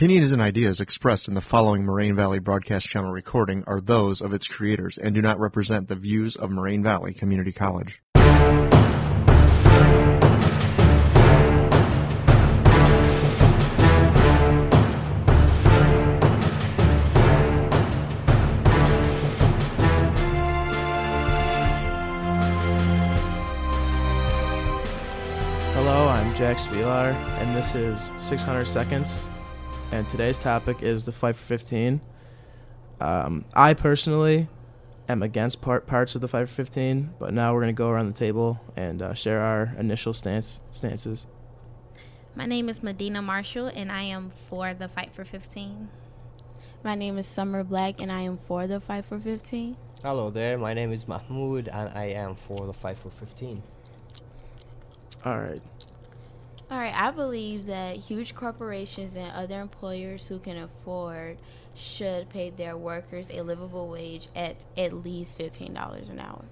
opinions and ideas expressed in the following Moraine Valley Broadcast Channel recording are those of its creators and do not represent the views of Moraine Valley Community College. Hello, I'm Jack Svilar, and this is 600 Seconds. And today's topic is the Fight for 15. Um, I personally am against part, parts of the Fight for 15, but now we're going to go around the table and uh, share our initial stance stances. My name is Medina Marshall, and I am for the Fight for 15. My name is Summer Black, and I am for the Fight for 15. Hello there, my name is Mahmoud, and I am for the Fight for 15. All right. All right, I believe that huge corporations and other employers who can afford should pay their workers a livable wage at at least $15 an hour.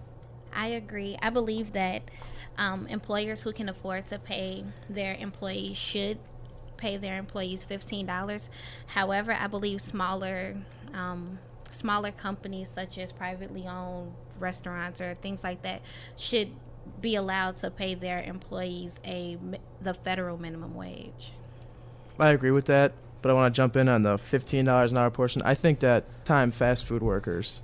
I agree. I believe that um, employers who can afford to pay their employees should pay their employees $15. However, I believe smaller um, smaller companies such as privately owned restaurants or things like that should be allowed to pay their employees a the federal minimum wage. I agree with that, but I want to jump in on the $15 an hour portion. I think that time fast food workers,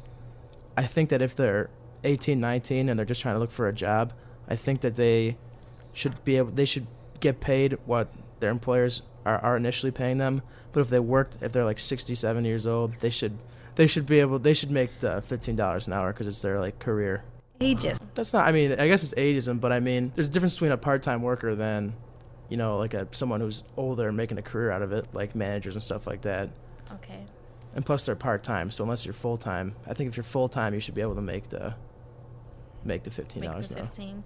I think that if they're 18, 19 and they're just trying to look for a job, I think that they should be able they should get paid what their employers are, are initially paying them. But if they worked if they're like 67 years old, they should they should be able they should make the $15 an hour cuz it's their like career. Ages. That's not. I mean, I guess it's ageism, but I mean, there's a difference between a part-time worker than, you know, like a someone who's older and making a career out of it, like managers and stuff like that. Okay. And plus, they're part-time, so unless you're full-time, I think if you're full-time, you should be able to make the make the fifteen Make dollars the an hour. 15.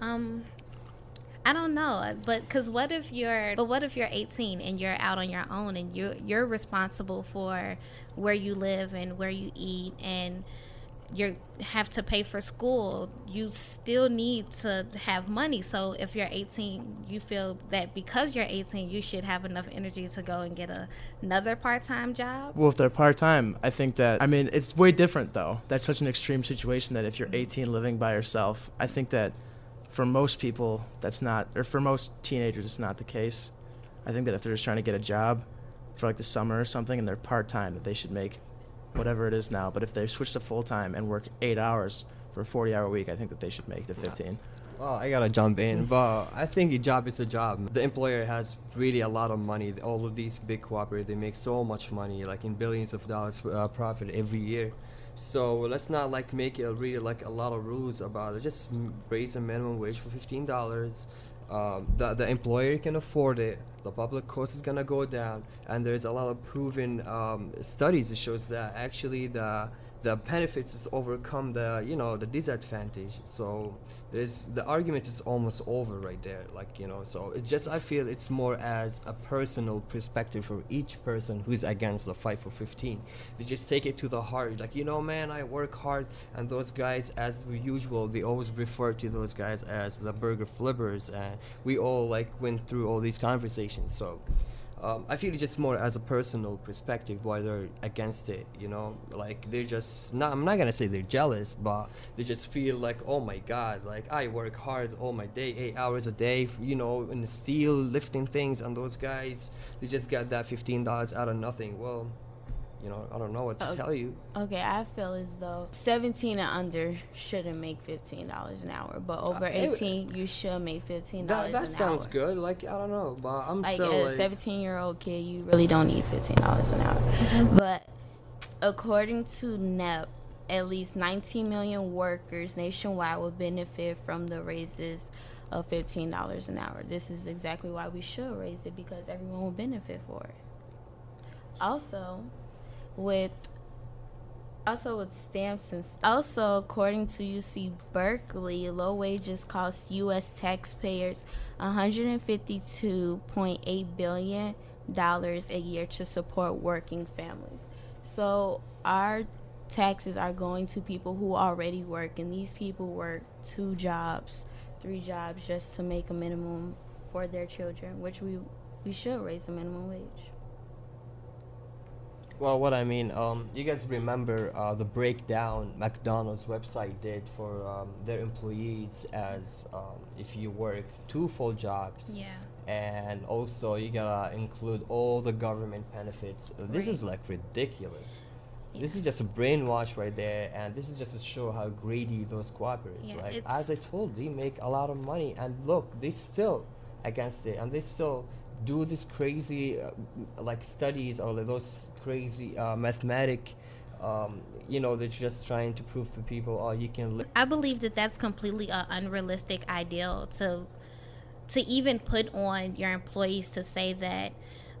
Um I don't know, but cuz what if you're but what if you're 18 and you're out on your own and you you're responsible for where you live and where you eat and you have to pay for school, you still need to have money. So if you're 18, you feel that because you're 18, you should have enough energy to go and get a, another part-time job. Well, if they're part-time, I think that I mean it's way different though. That's such an extreme situation that if you're mm-hmm. 18 living by yourself, I think that for most people that's not, or for most teenagers, it's not the case. I think that if they're just trying to get a job for like the summer or something and they're part-time, that they should make whatever it is now. But if they switch to full-time and work eight hours for a 40-hour week, I think that they should make the 15. Well, I gotta jump in, but I think a job is a job. The employer has really a lot of money. All of these big cooperatives, they make so much money, like in billions of dollars uh, profit every year. So let's not like make it really like a lot of rules about it. Just raise the minimum wage for fifteen dollars. Um, the the employer can afford it. The public cost is gonna go down, and there's a lot of proven um, studies that shows that actually the the benefits is overcome the you know the disadvantage. So there's the argument is almost over right there. Like you know, so it just I feel it's more as a personal perspective for each person who's against the fight for 15. They just take it to the heart. Like you know, man, I work hard, and those guys, as usual, they always refer to those guys as the burger flippers, and we all like went through all these conversations. So um, I feel it's just more as a personal perspective why they're against it. You know, like they're just not. I'm not gonna say they're jealous, but they just feel like, oh my god, like I work hard all my day, eight hours a day. You know, in the steel lifting things, and those guys, they just got that fifteen dollars out of nothing. Well, you know, I don't know what to Okay. tell you. Okay, I feel as though 17 and under shouldn't make $15 an hour, but uh, over it- 18, you should make $15 That an that sounds hour. good. Like I don't know, but I'm Like still a like, 17 year old kid, you really don't need $15 an hour. Mm-hmm. But according to NEP, at least 19 million workers nationwide will benefit from the raises of $15 an hour. This is exactly why we should raise it because everyone will benefit for it. Also, with also with stamps and also according to UC Berkeley, low wages cost U.S. taxpayers 152.8 billion dollars a year to support working families. So our taxes are going to people who already work, and these people work two jobs, three jobs just to make a minimum for their children, which we we should raise the minimum wage. Well, what I mean, um, you guys remember uh, the breakdown McDonald's website did for um, their employees as um, if you work two full jobs. Yeah. And also, you gotta include all the government benefits. Uh, This Right. is like ridiculous. This is just a brainwash right there, and this is just to show how greedy those cooperatives. Yeah, like as I told, they make a lot of money, and look, they still against it, and they still do this crazy uh, like studies or like those crazy uh, mathematic. Um, you know, they're just trying to prove to people, oh, you can. Li- I believe that that's completely an unrealistic ideal to to even put on your employees to say that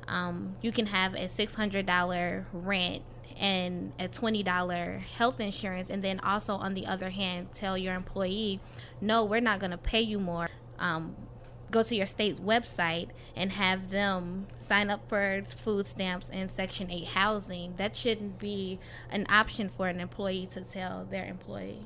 um, you can have a six hundred dollar rent and a twenty dollar health insurance, and then also on the other hand tell your employee, no, we're not going to pay you more. Um, go to your state's website and have them sign up for food stamps and Section 8 housing. That shouldn't be an option for an employee to tell their employee.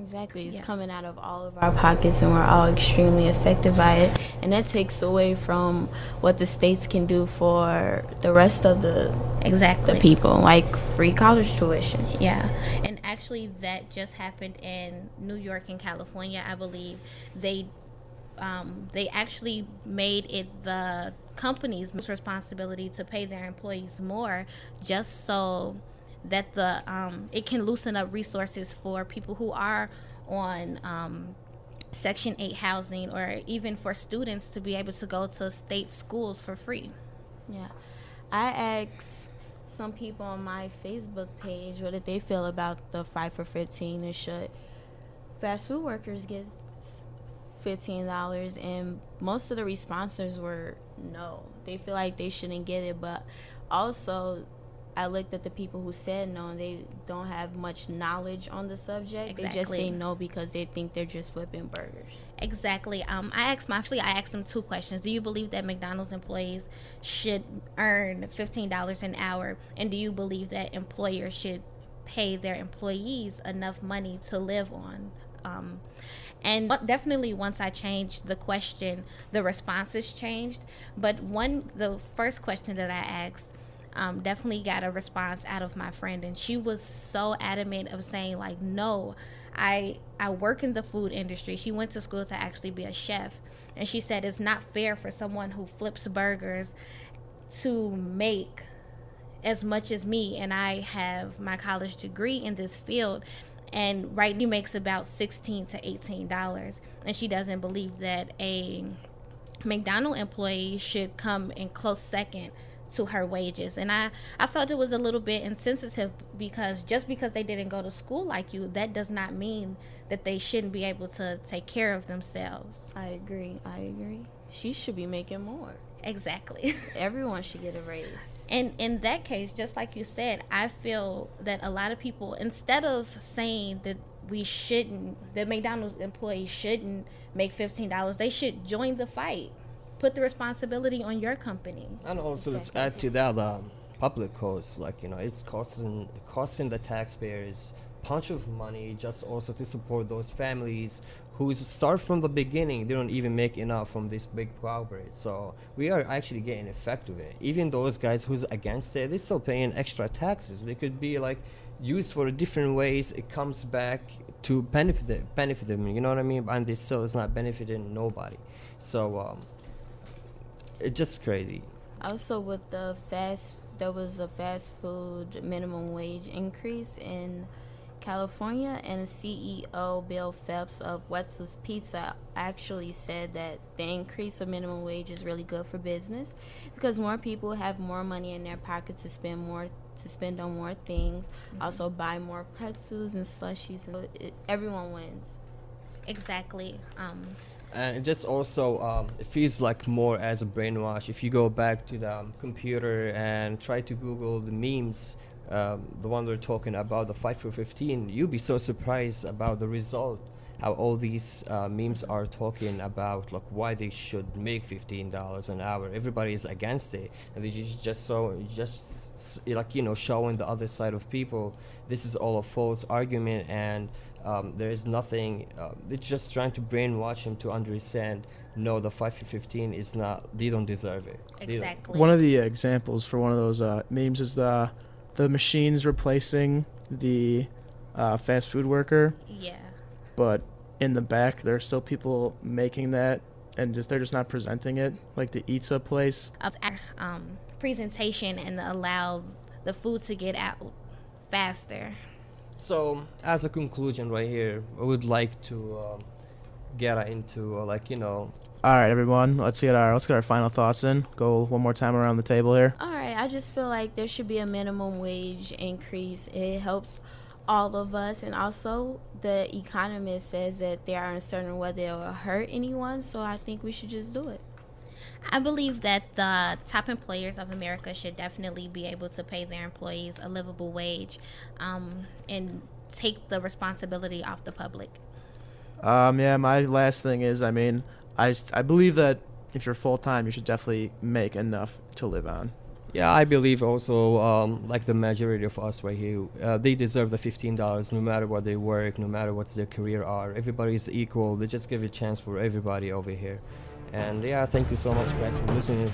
Exactly. It's Yeah. coming out of all of our pockets, and we're all extremely affected by it. And that takes away from what the states can do for the rest of the Exactly. the people, like free college tuition. Yeah, and actually, that just happened in New York and California. I believe they um, they actually made it the company's responsibility to pay their employees more, just so that the um, it can loosen up resources for people who are on. Um, Section 8 housing, or even for students to be able to go to state schools for free. Yeah. I asked some people on my Facebook page what did they feel about the Fight for fifteen and should fast food workers get fifteen dollars and most of the responses were no. They feel like they shouldn't get it, but also I looked at the people who said no and they don't have much knowledge on the subject. They just say no because they think they're just flipping burgers. Exactly. Um, I asked them, actually, I asked them two questions. Do you believe that McDonald's employees should earn $15 an hour? And do you believe that employers should pay their employees enough money to live on? Um, and definitely once I changed the question, the responses changed. But one, the first question that I asked, um, definitely got a response out of my friend, and she was so adamant of saying like, no, I I work in the food industry. She went to school to actually be a chef, and she said it's not fair for someone who flips burgers to make as much as me, and I have my college degree in this field. And right, he makes about sixteen to eighteen dollars, and she doesn't believe that a McDonald employee should come in close second to her wages. And I, I felt it was a little bit insensitive because just because they didn't go to school like you, that does not mean that they shouldn't be able to take care of themselves. I agree. I agree. She should be making more. Exactly. Everyone should get a raise. And in that case, just like you said, I feel that a lot of people, instead of saying that we shouldn't, that McDonald's employees shouldn't make $15, they should join the fight. Put the responsibility on your company. And also, let's add to that um, public costs. Like you know, it's costing costing the taxpayers bunch of money just also to support those families who start from the beginning. They don't even make enough from this big corporate. So we are actually getting effect of it. Even those guys who's against it, they're still paying extra taxes. They could be like used for different ways. It comes back to benefit them, benefit them. You know what I mean? And they still is not benefiting nobody. So um, it's just crazy. Also, with the fast, there was a fast food minimum wage increase in California, and the CEO Bill Phelps of Wetzel's Pretzels actually said that the increase of minimum wage is really good for business because more people have more money in their pocket to spend more to spend on more things, also buy more pretzels and slushies, and it, everyone wins. Exactly. Um, and it just also um, it feels like more as a brainwash. If you go back to the um, computer and try to google the memes um, the one we're talking about the 5 for 15 you'll be so surprised about the result how all these uh, memes are talking about like why they should make $15 an hour. Everybody is against it. And they just, just so just like you know showing the other side of people this is all a false argument. And um, there is nothing. Uh, it's just trying to brainwash him to understand. No, the five to fifteen is not. They don't deserve it. Exactly. One of the examples for one of those uh, memes is the the machines replacing the uh, fast food worker, Yeah. but in the back there are still people making that, and just they're just not presenting it like the Eatsa place. Of um, presentation and allow the food to get out faster. So, as a conclusion, right here, I would like to um, get into uh, like you know All right, everyone, let's get our let's get our final thoughts in. Go one more time around the table here. All right, I just feel like there should be a minimum wage increase. It helps all of us, and also the economist says that they are uncertain whether it will hurt anyone. So I think we should just do it. I believe that the top employers of America should definitely be able to pay their employees a livable wage um, and take the responsibility off the public. Um, yeah, my last thing is, I mean, I, I believe that if you're full time, you should definitely make enough to live on. Yeah, I believe also, um, like the majority of us right here, uh, they deserve the fifteen dollars no matter what they work, no matter what their career are. Everybody is equal. They just give a chance for everybody over here. And yeah, thank you so much, guys, for listening.